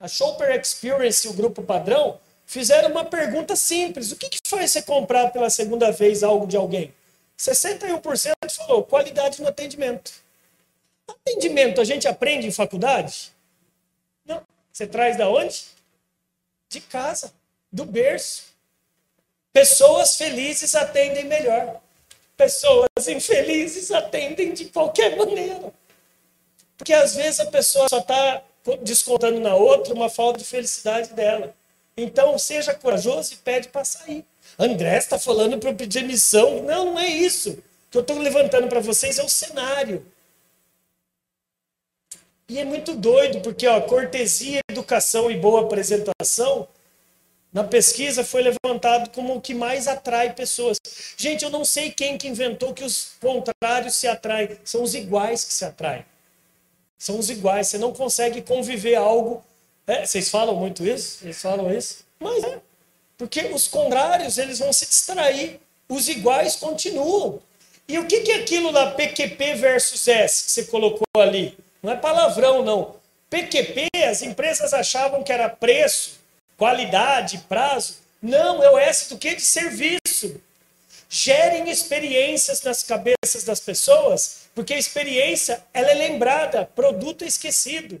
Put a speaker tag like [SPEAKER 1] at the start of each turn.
[SPEAKER 1] a Shopper Experience e o Grupo Padrão fizeram uma pergunta simples: o que, que faz você comprar pela segunda vez algo de alguém? 61% falou qualidade no atendimento. Atendimento a gente aprende em faculdade? Não. Você traz da onde? De casa, do berço. Pessoas felizes atendem melhor. Pessoas infelizes atendem de qualquer maneira. Porque às vezes a pessoa só está descontando na outra uma falta de felicidade dela. Então, seja corajoso e pede para sair. André está falando para eu pedir missão. Não, não é isso. O que eu estou levantando para vocês é o cenário. E é muito doido, porque ó, cortesia, educação e boa apresentação, na pesquisa foi levantado como o que mais atrai pessoas. Gente, eu não sei quem que inventou que os contrários se atraem. São os iguais que se atraem. São os iguais. Você não consegue conviver algo. É, vocês falam muito isso? Vocês falam isso? Mas é. Porque os contrários, eles vão se distrair. Os iguais continuam. E o que, que é aquilo da PQP versus S que você colocou ali? Não é palavrão, não. PQP, as empresas achavam que era preço, qualidade, prazo. Não, é o S do que? De serviço. Gerem experiências nas cabeças das pessoas, porque a experiência ela é lembrada, produto é esquecido.